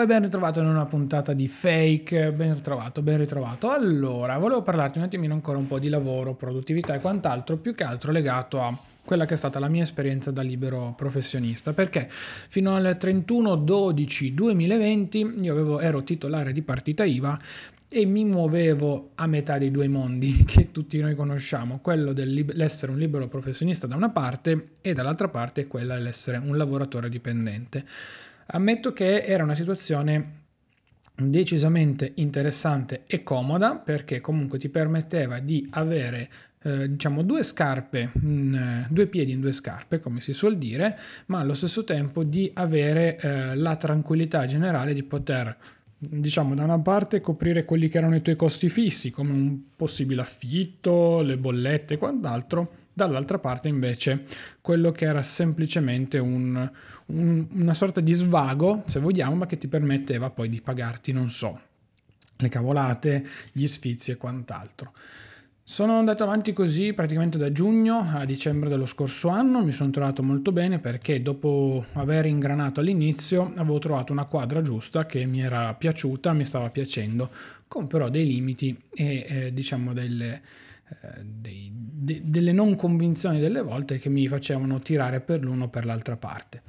Ciao e ben ritrovato in una puntata di Fake, ben ritrovato, ben ritrovato. Allora, volevo parlarti un attimino ancora un po' di lavoro, produttività e quant'altro, più che altro legato a quella che è stata la mia esperienza da libero professionista, perché fino al 31-12-2020 io avevo, ero titolare di partita IVA e mi muovevo a metà dei due mondi che tutti noi conosciamo, quello dell'essere un libero professionista da una parte e dall'altra parte quella dell'essere un lavoratore dipendente. Ammetto che era una situazione decisamente interessante e comoda perché comunque ti permetteva di avere eh, diciamo due scarpe, mh, mm, due piedi in due scarpe come si suol dire, ma allo stesso tempo di avere eh, la tranquillità generale di poter diciamo da una parte coprire quelli che erano i tuoi costi fissi come un possibile affitto, le bollette e quant'altro dall'altra parte invece quello che era semplicemente un, un, una sorta di svago, se vogliamo, ma che ti permetteva poi di pagarti, non so, le cavolate, gli sfizi e quant'altro. Sono andato avanti così praticamente da giugno a dicembre dello scorso anno, mi sono trovato molto bene perché dopo aver ingranato all'inizio avevo trovato una quadra giusta che mi era piaciuta, mi stava piacendo, con però dei limiti e eh, diciamo delle, dei, de, delle non convinzioni delle volte che mi facevano tirare per l'uno o per l'altra parte.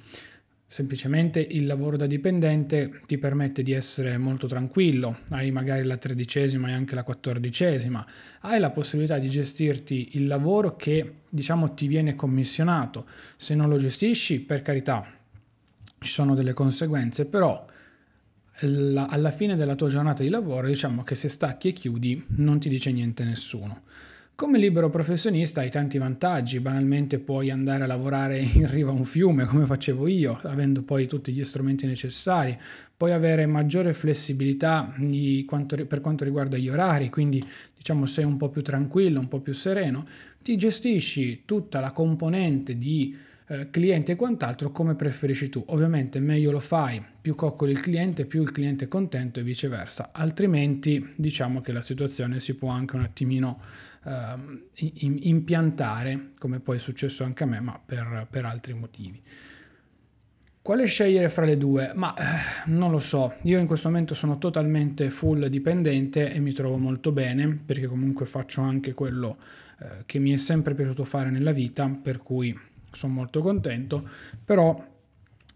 Semplicemente il lavoro da dipendente ti permette di essere molto tranquillo, hai magari la tredicesima e anche la quattordicesima, hai la possibilità di gestirti il lavoro che diciamo ti viene commissionato. Se non lo gestisci, per carità, ci sono delle conseguenze, però alla fine della tua giornata di lavoro diciamo che se stacchi e chiudi non ti dice niente nessuno. Come libero professionista hai tanti vantaggi, banalmente puoi andare a lavorare in riva a un fiume come facevo io, avendo poi tutti gli strumenti necessari, puoi avere maggiore flessibilità quanto, per quanto riguarda gli orari, quindi diciamo sei un po' più tranquillo, un po' più sereno, ti gestisci tutta la componente di eh, cliente e quant'altro come preferisci tu. Ovviamente meglio lo fai, più coccoli il cliente, più il cliente è contento e viceversa, altrimenti diciamo che la situazione si può anche un attimino uh, impiantare, come poi è successo anche a me, ma per, per altri motivi. Quale scegliere fra le due? Ma eh, non lo so, io in questo momento sono totalmente full dipendente e mi trovo molto bene perché comunque faccio anche quello eh, che mi è sempre piaciuto fare nella vita, per cui sono molto contento, però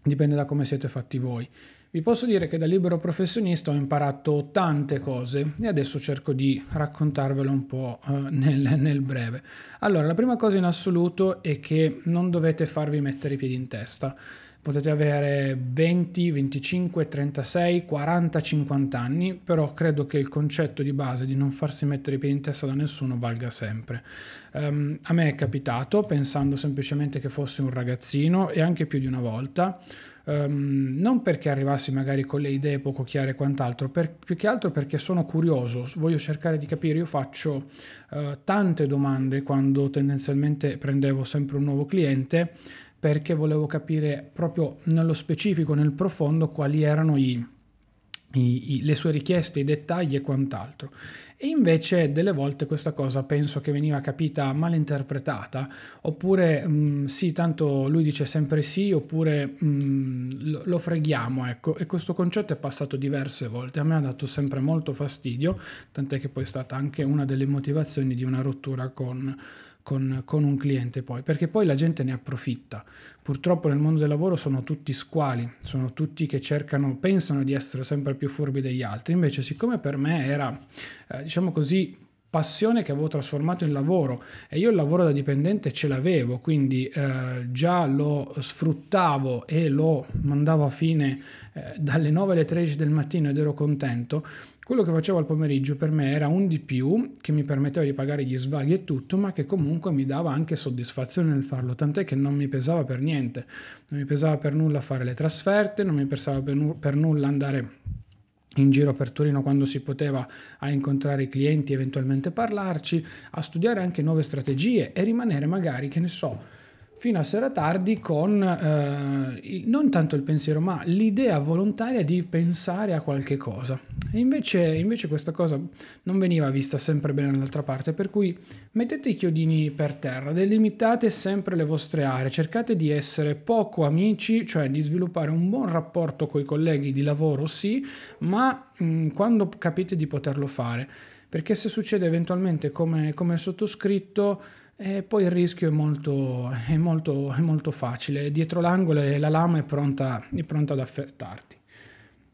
dipende da come siete fatti voi. Vi posso dire che da libero professionista ho imparato tante cose e adesso cerco di raccontarvelo un po' eh, nel, nel, breve. Allora, la prima cosa in assoluto è che non dovete farvi mettere i piedi in testa. Potete avere 20, 25, 36, 40, 50 anni, però credo che il concetto di base di non farsi mettere i piedi in testa da nessuno valga sempre. Um, a me è capitato, pensando semplicemente che fossi un ragazzino e anche più di una volta, Um, non perché arrivassi magari con le idee poco chiare e quant'altro, per, più che altro perché sono curioso, voglio cercare di capire. Io faccio uh, tante domande quando tendenzialmente prendevo sempre un nuovo cliente perché volevo capire proprio nello specifico, nel profondo, quali erano i, i, i, le sue richieste, i dettagli e quant'altro. E invece delle volte questa cosa penso che veniva capita malinterpretata, oppure mh, mm, sì, tanto lui dice sempre sì, oppure mh, mm, lo, lo, freghiamo, ecco. E questo concetto è passato diverse volte, a me ha dato sempre molto fastidio, tant'è che poi è stata anche una delle motivazioni di una rottura con con, con, un cliente poi, perché poi la gente ne approfitta. Purtroppo nel mondo del lavoro sono tutti squali, sono tutti che cercano, pensano di essere sempre più furbi degli altri. Invece, siccome per me era, eh, diciamo così, passione che avevo trasformato in lavoro e io il lavoro da dipendente ce l'avevo, quindi eh, già lo sfruttavo e lo mandavo a fine eh, dalle 9 alle 13 del mattino ed ero contento quello che facevo al pomeriggio per me era un di più che mi permetteva di pagare gli svaghi e tutto, ma che comunque mi dava anche soddisfazione nel farlo, tant'è che non mi pesava per niente, non mi pesava per nulla fare le trasferte, non mi pesava per, nu- per nulla andare in giro per Torino quando si poteva a incontrare i clienti, eventualmente parlarci, a studiare anche nuove strategie e rimanere magari, che ne so, fino a sera tardi con eh, non tanto il pensiero, ma l'idea volontaria di pensare a qualche cosa. E invece, invece, questa cosa non veniva vista sempre bene dall'altra parte, per cui mettete i chiodini per terra, delimitate sempre le vostre aree, cercate di essere poco amici, cioè di sviluppare un buon rapporto con i colleghi di lavoro, sì, ma mh, mm, quando capite di poterlo fare, perché se succede eventualmente come, come sottoscritto, eh, poi il rischio è molto, è molto, è molto facile, dietro l'angolo la lama è pronta, è pronta ad affettarti.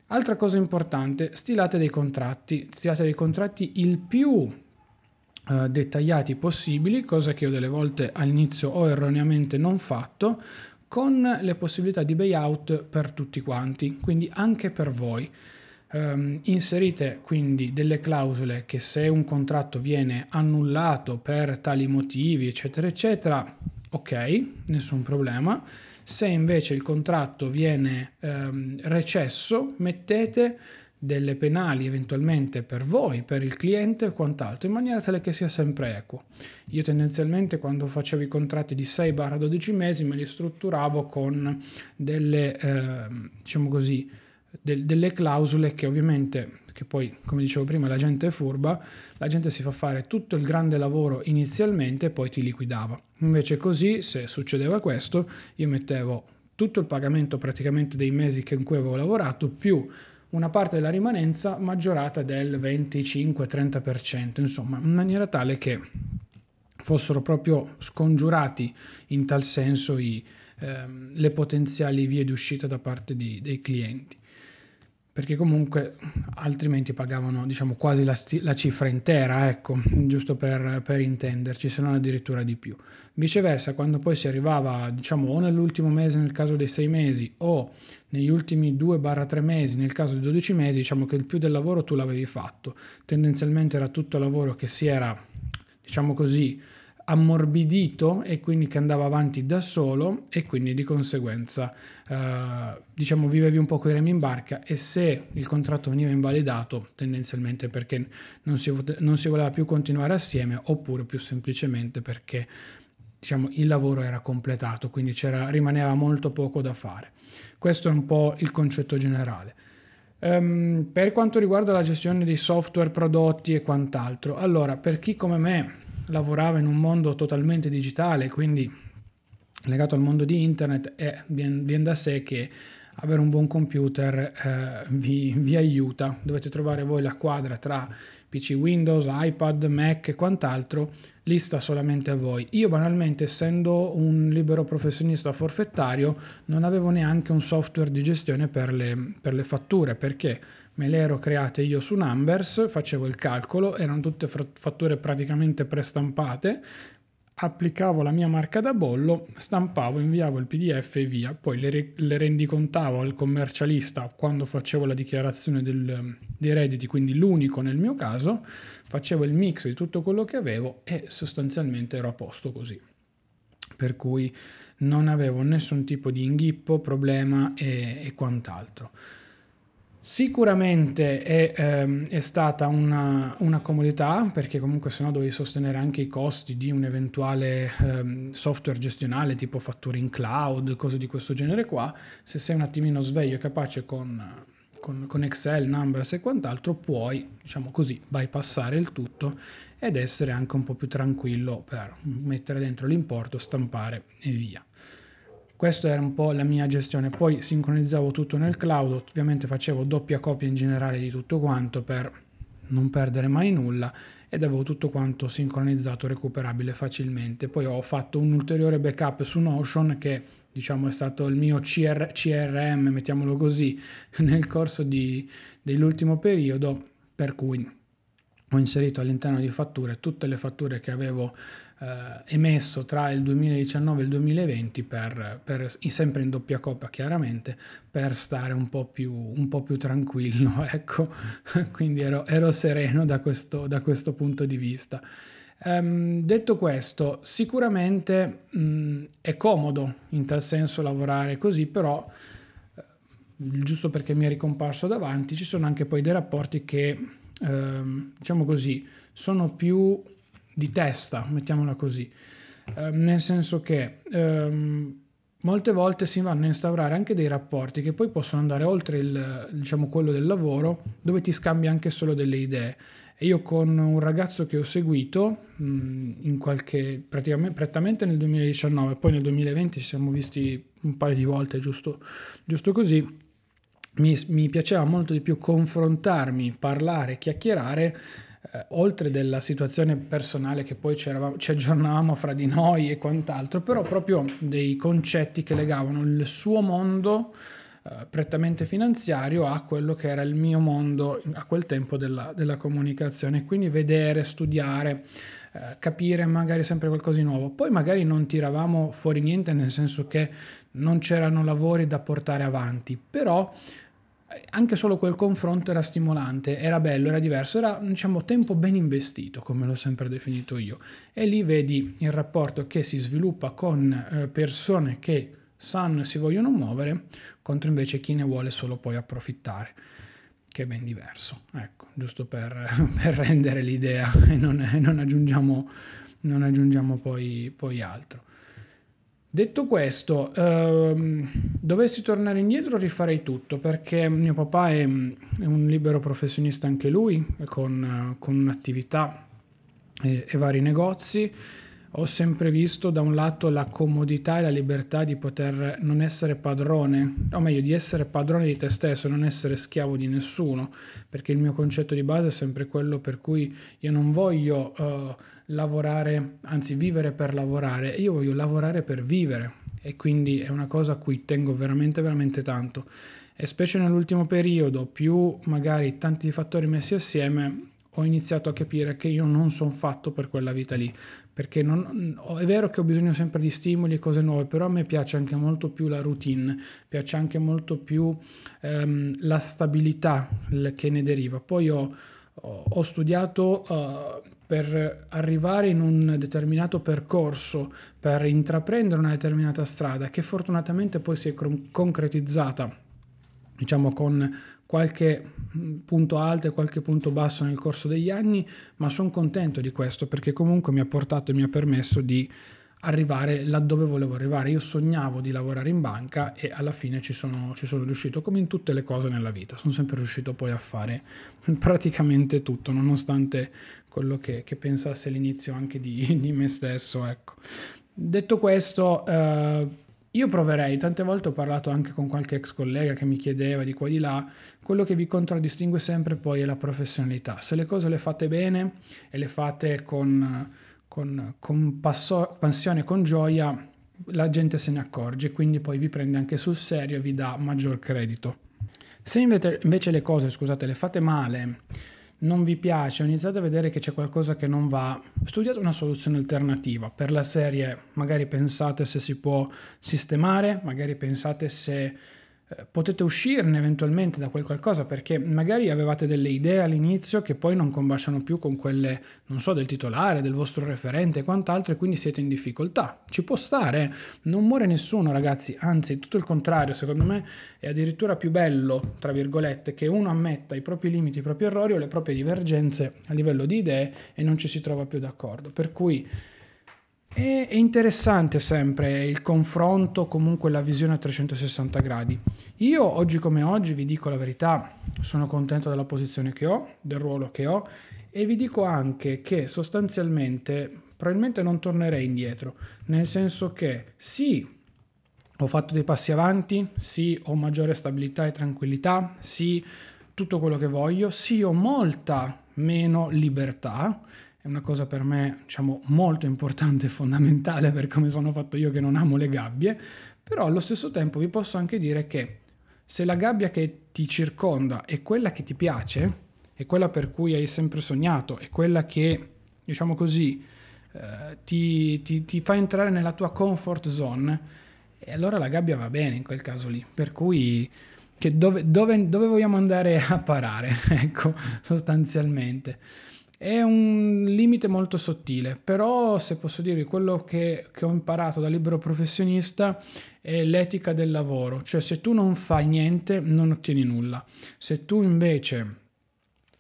Altra cosa importante, stilate dei contratti, stilate dei contratti il più eh, dettagliati possibili, cosa che io delle volte all'inizio ho erroneamente non fatto, con le possibilità di buyout per tutti quanti, quindi anche per voi. Um, inserite quindi delle clausole che se un contratto viene annullato per tali motivi, eccetera, eccetera, ok, nessun problema. Se invece il contratto viene ehm, recesso, mettete delle penali eventualmente per voi, per il cliente e quant'altro, in maniera tale che sia sempre equo. Io tendenzialmente quando facevo i contratti di 6-12 mesi me li strutturavo con delle, eh, diciamo così, del, delle clausole che ovviamente, che poi come dicevo prima la gente è furba, la gente si fa fare tutto il grande lavoro inizialmente e poi ti liquidava. Invece così, se succedeva questo, io mettevo tutto il pagamento praticamente dei mesi in cui avevo lavorato più una parte della rimanenza maggiorata del 25-30%, insomma, in maniera tale che fossero proprio scongiurati in tal senso i, ehm, le potenziali vie di uscita da parte di, dei clienti perché comunque altrimenti pagavano diciamo quasi la, la cifra intera, ecco, giusto per, per, intenderci, se non addirittura di più. Viceversa, quando poi si arrivava diciamo o nell'ultimo mese nel caso dei sei mesi o negli ultimi 2-3 mesi nel caso dei 12 mesi, diciamo che il più del lavoro tu l'avevi fatto. Tendenzialmente era tutto lavoro che si era, diciamo così, ammorbidito e quindi che andava avanti da solo e quindi di conseguenza eh, diciamo vivevi un po' coi remi in barca e se il contratto veniva invalidato tendenzialmente perché non si, non si voleva più continuare assieme oppure più semplicemente perché diciamo il lavoro era completato quindi rimaneva molto poco da fare. Questo è un po' il concetto generale. Um, per quanto riguarda la gestione dei software prodotti e quant'altro allora per chi come me lavorava in un mondo totalmente digitale, quindi legato al mondo di internet, e viene, da sé che avere un buon computer eh, vi, vi, aiuta. Dovete trovare voi la quadra tra PC Windows, iPad, Mac e quant'altro, lì sta solamente a voi. Io banalmente, essendo un libero professionista forfettario, non avevo neanche un software di gestione per le, per le fatture, perché me le ero create io su Numbers, facevo il calcolo, erano tutte fatture praticamente prestampate, applicavo la mia marca da bollo, stampavo, inviavo il PDF e via, poi le, re- le rendicontavo al commercialista quando facevo la dichiarazione del, dei redditi, quindi l'unico nel mio caso, facevo il mix di tutto quello che avevo e sostanzialmente ero a posto così. Per cui non avevo nessun tipo di inghippo, problema e, e quant'altro. Sicuramente è, ehm, è stata una, una, comodità perché comunque se no dovevi sostenere anche i costi di un eventuale ehm, software gestionale tipo fatture in cloud, cose di questo genere qua. Se sei un attimino sveglio e capace con, con, con Excel, Numbers e quant'altro puoi, diciamo così, bypassare il tutto ed essere anche un po' più tranquillo per mettere dentro l'importo, stampare e via. Questa era un po' la mia gestione, poi sincronizzavo tutto nel cloud, ovviamente facevo doppia copia in generale di tutto quanto per non perdere mai nulla ed avevo tutto quanto sincronizzato, recuperabile facilmente. Poi ho fatto un ulteriore backup su Notion che diciamo è stato il mio CR- CRM, mettiamolo così, nel corso di, dell'ultimo periodo, per cui ho inserito all'interno di fatture tutte le fatture che avevo eh, emesso tra il 2019 e il 2020 per, per, sempre in doppia coppa chiaramente per stare un po' più, un po più tranquillo ecco. Quindi ero, ero sereno da questo, da questo, punto di vista. Um, detto questo sicuramente mh, è comodo in tal senso lavorare così però eh, giusto perché mi è ricomparso davanti ci sono anche poi dei rapporti che ehm, diciamo così sono più di testa, mettiamola così, eh, nel senso che ehm, molte volte si vanno a instaurare anche dei rapporti che poi possono andare oltre il, diciamo, quello del lavoro, dove ti scambi anche solo delle idee. E io con un ragazzo che ho seguito, in qualche, praticamente, prettamente nel 2019, poi nel 2020 ci siamo visti un paio di volte, giusto, giusto così, mi, mi piaceva molto di più confrontarmi, parlare, chiacchierare eh, oltre della situazione personale che poi ci aggiornavamo fra di noi e quant'altro, però proprio dei concetti che legavano il suo mondo eh, prettamente finanziario a quello che era il mio mondo a quel tempo della, della comunicazione. Quindi vedere, studiare, eh, capire magari sempre qualcosa di nuovo. Poi magari non tiravamo fuori niente, nel senso che non c'erano lavori da portare avanti, però anche solo quel confronto era stimolante, era bello, era diverso, era diciamo tempo ben investito, come l'ho sempre definito io. E lì vedi il rapporto che si sviluppa con eh, persone che sanno e si vogliono muovere, contro invece chi ne vuole solo poi approfittare, che è ben diverso. Ecco, giusto per, per rendere l'idea e non, non, aggiungiamo, non aggiungiamo poi, poi altro. Detto questo, ehm, dovessi tornare indietro rifarei tutto perché mio papà è, è un libero professionista anche lui, con, con un'attività e, e vari negozi. Ho sempre visto da un lato la comodità e la libertà di poter non essere padrone, o meglio di essere padrone di te stesso, non essere schiavo di nessuno, perché il mio concetto di base è sempre quello per cui io non voglio uh, lavorare, anzi vivere per lavorare, io voglio lavorare per vivere e quindi è una cosa a cui tengo veramente veramente tanto. E specie nell'ultimo periodo, più magari tanti fattori messi assieme, ho iniziato a capire che io non sono fatto per quella vita lì, perché non, è vero che ho bisogno sempre di stimoli e cose nuove, però a me piace anche molto più la routine, piace anche molto più ehm, la stabilità che ne deriva. Poi ho, ho studiato uh, per arrivare in un determinato percorso, per intraprendere una determinata strada, che fortunatamente poi si è concretizzata diciamo con qualche mm, punto alto e qualche punto basso nel corso degli anni, ma sono contento di questo perché comunque mi ha portato e mi ha permesso di arrivare laddove volevo arrivare. Io sognavo di lavorare in banca e alla fine ci sono, ci sono riuscito, come in tutte le cose nella vita. Sono sempre riuscito poi a fare praticamente tutto, nonostante quello che, che pensasse all'inizio anche di, di me stesso. Ecco. Detto questo, eh, io proverei, tante volte ho parlato anche con qualche ex collega che mi chiedeva di qua e di là, quello che vi contraddistingue sempre poi è la professionalità. Se le cose le fate bene e le fate con, con, con passo, passione, con gioia, la gente se ne accorge, quindi poi vi prende anche sul serio e vi dà maggior credito. Se invece, invece le cose, scusate, le fate male, non vi piace, ho iniziato a vedere che c'è qualcosa che non va, studiate una soluzione alternativa. Per la serie magari pensate se si può sistemare, magari pensate se potete uscirne eventualmente da quel qualcosa perché magari avevate delle idee all'inizio che poi non combaciano più con quelle, non so, del titolare, del vostro referente e quant'altro e quindi siete in difficoltà. Ci può stare, non muore nessuno ragazzi, anzi tutto il contrario, secondo me è addirittura più bello, tra virgolette, che uno ammetta i propri limiti, i propri errori o le proprie divergenze a livello di idee e non ci si trova più d'accordo. Per cui è, interessante sempre il confronto, comunque la visione a 360 gradi. Io oggi come oggi vi dico la verità, sono contento della posizione che ho, del ruolo che ho e vi dico anche che sostanzialmente probabilmente non tornerei indietro, nel senso che sì, ho fatto dei passi avanti, sì, ho maggiore stabilità e tranquillità, sì, tutto quello che voglio, sì, ho molta meno libertà è una cosa per me, diciamo, molto importante e fondamentale per come sono fatto io che non amo le gabbie, però allo stesso tempo vi posso anche dire che se la gabbia che ti circonda è quella che ti piace, è quella per cui hai sempre sognato, è quella che, diciamo così, eh, ti, ti, ti fa entrare nella tua comfort zone, e allora la gabbia va bene in quel caso lì. Per cui dove, dove, dove vogliamo andare a parare? ecco, sostanzialmente. È un limite molto sottile, però se posso dire quello che, che, ho imparato da libero professionista è l'etica del lavoro, cioè se tu non fai niente non ottieni nulla, se tu invece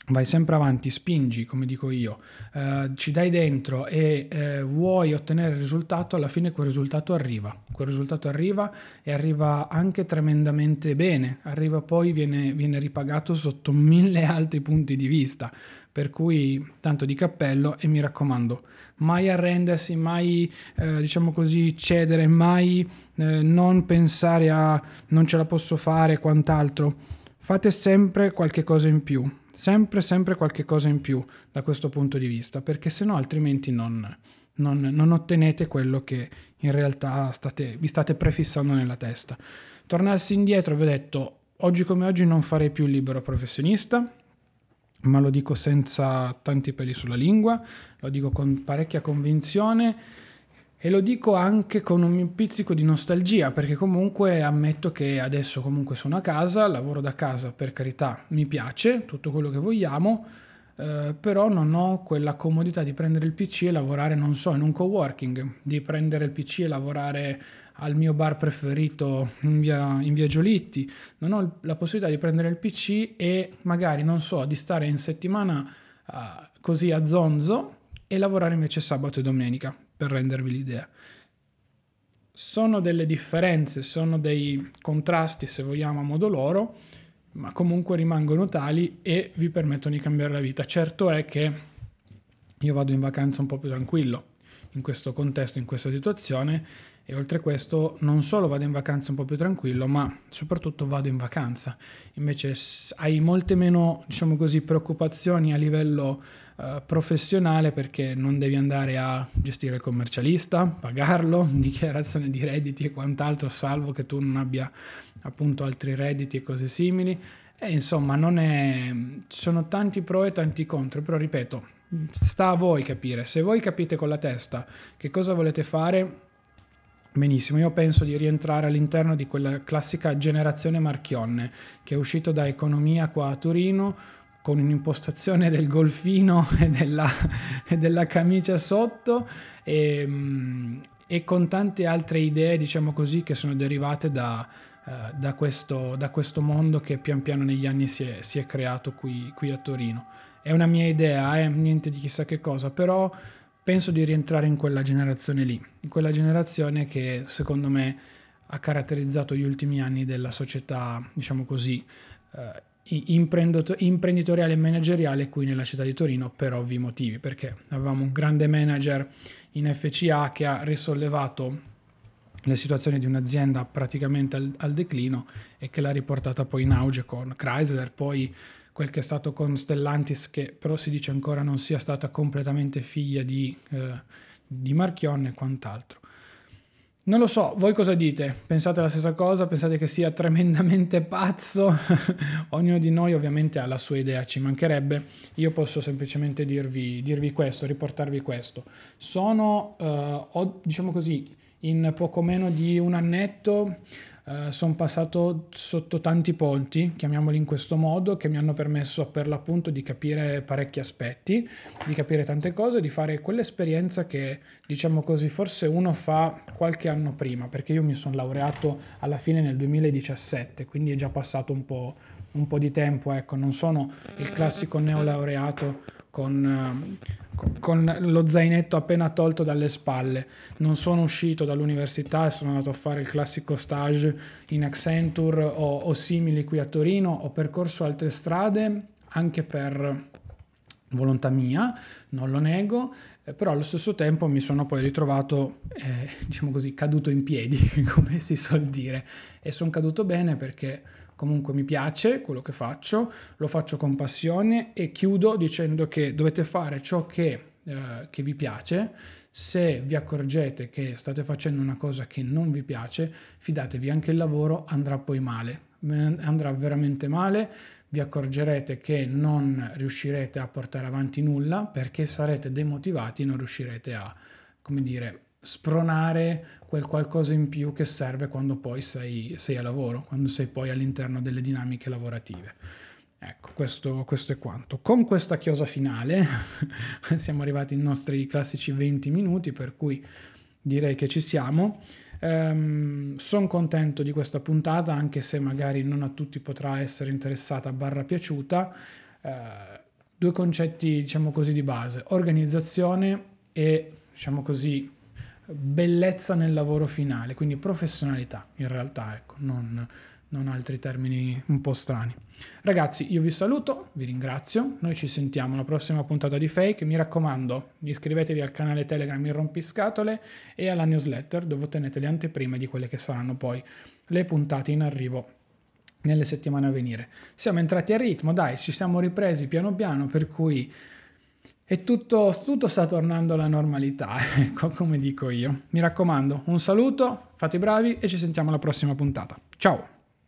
vai sempre avanti, spingi, come dico io, eh, ci dai dentro e eh, vuoi ottenere il risultato, alla fine quel risultato arriva. Quel risultato arriva e arriva anche tremendamente bene, arriva poi, viene, viene ripagato sotto mille altri punti di vista. Per cui tanto di cappello e mi raccomando, mai arrendersi, mai eh, diciamo così cedere, mai eh, non pensare a non ce la posso fare, quant'altro. Fate sempre qualche cosa in più, sempre, sempre qualche cosa in più da questo punto di vista, perché se no altrimenti non, non, non, ottenete quello che in realtà state, vi state prefissando nella testa. Tornassi indietro, vi ho detto, oggi come oggi non farei più il libero professionista, ma lo dico senza tanti peli sulla lingua, lo dico con parecchia convinzione e lo dico anche con un pizzico di nostalgia, perché comunque ammetto che adesso comunque sono a casa, lavoro da casa, per carità, mi piace, tutto quello che vogliamo, eh, però non ho quella comodità di prendere il PC e lavorare, non so, in un coworking, di prendere il PC e lavorare al mio bar preferito in via, in via Giolitti, non ho la possibilità di prendere il PC e magari, non so, di stare in settimana uh, così a zonzo e lavorare invece sabato e domenica, per rendervi l'idea. Sono delle differenze, sono dei contrasti, se vogliamo, a modo loro, ma comunque rimangono tali e vi permettono di cambiare la vita. Certo è che io vado in vacanza un po' più tranquillo in questo contesto, in questa situazione e oltre a questo non solo vado in vacanza un po' più tranquillo, ma soprattutto vado in vacanza. Invece hai molte meno, diciamo così, preoccupazioni a livello uh, professionale perché non devi andare a gestire il commercialista, pagarlo, dichiarazione di redditi e quant'altro, salvo che tu non abbia appunto altri redditi e cose simili. E insomma, non è... ci sono tanti pro e tanti contro, però ripeto, sta a voi capire. Se voi capite con la testa che cosa volete fare, Benissimo, io penso di rientrare all'interno di quella classica generazione Marchionne che è uscito da economia qua a Torino con un'impostazione del golfino e della, e della camicia sotto e, mm, e, con tante altre idee, diciamo così, che sono derivate da, uh, da, questo, da questo, mondo che pian piano negli anni si è, si è creato qui, qui, a Torino. È una mia idea, eh? niente di chissà che cosa, però penso di rientrare in quella generazione lì, in quella generazione che secondo me ha caratterizzato gli ultimi anni della società, diciamo così, eh, imprenditoriale e manageriale qui nella città di Torino per ovvi motivi, perché avevamo un grande manager in FCA che ha risollevato la situazione di un'azienda praticamente al, al declino e che l'ha riportata poi in auge con Chrysler, poi quel che è stato con Stellantis, che però si dice ancora non sia stata completamente figlia di, eh, di Marchionne e quant'altro. Non lo so, voi cosa dite? Pensate la stessa cosa? Pensate che sia tremendamente pazzo? Ognuno di noi ovviamente ha la sua idea, ci mancherebbe. Io posso semplicemente dirvi, dirvi questo, riportarvi questo. Sono, uh, ho, diciamo così, in poco meno di un annetto Uh, sono passato sotto tanti ponti, chiamiamoli in questo modo, che mi hanno permesso per l'appunto di capire parecchi aspetti, di capire tante cose, di fare quell'esperienza che, diciamo così, forse uno fa qualche anno prima, perché io mi sono laureato alla fine nel 2017, quindi è già passato un po', un po di tempo, ecco, non sono il classico neolaureato con, con, lo zainetto appena tolto dalle spalle. Non sono uscito dall'università e sono andato a fare il classico stage in Accenture o, o simili qui a Torino. Ho percorso altre strade anche per volontà mia, non lo nego, eh, però allo stesso tempo mi sono poi ritrovato, eh, diciamo così, caduto in piedi, come si suol dire, e sono caduto bene perché comunque mi piace quello che faccio, lo faccio con passione e chiudo dicendo che dovete fare ciò che, eh, che vi piace. Se vi accorgete che state facendo una cosa che non vi piace, fidatevi, anche il lavoro andrà poi male, andrà veramente male, vi accorgerete che non riuscirete a portare avanti nulla perché sarete demotivati non riuscirete a, come dire, spronare quel qualcosa in più che serve quando poi sei, sei a lavoro, quando sei poi all'interno delle dinamiche lavorative. Ecco, questo, questo, è quanto. Con questa chiosa finale siamo arrivati ai nostri classici 20 minuti, per cui direi che ci siamo. Um, Sono contento di questa puntata, anche se magari non a tutti potrà essere interessata barra piaciuta. Uh, due concetti, diciamo così, di base, organizzazione e, diciamo così, bellezza nel lavoro finale, quindi professionalità in realtà, ecco, non, non altri termini un po' strani. Ragazzi, io vi saluto, vi ringrazio, noi ci sentiamo alla prossima puntata di Fake, mi raccomando iscrivetevi al canale Telegram Il Rompiscatole e alla newsletter dove ottenete le anteprime di quelle che saranno poi le puntate in arrivo nelle settimane a venire. Siamo entrati a ritmo, dai, ci siamo ripresi piano piano, per cui è tutto, tutto sta tornando alla normalità, ecco come dico io. Mi raccomando, un saluto, fate i bravi e ci sentiamo alla prossima puntata. Ciao!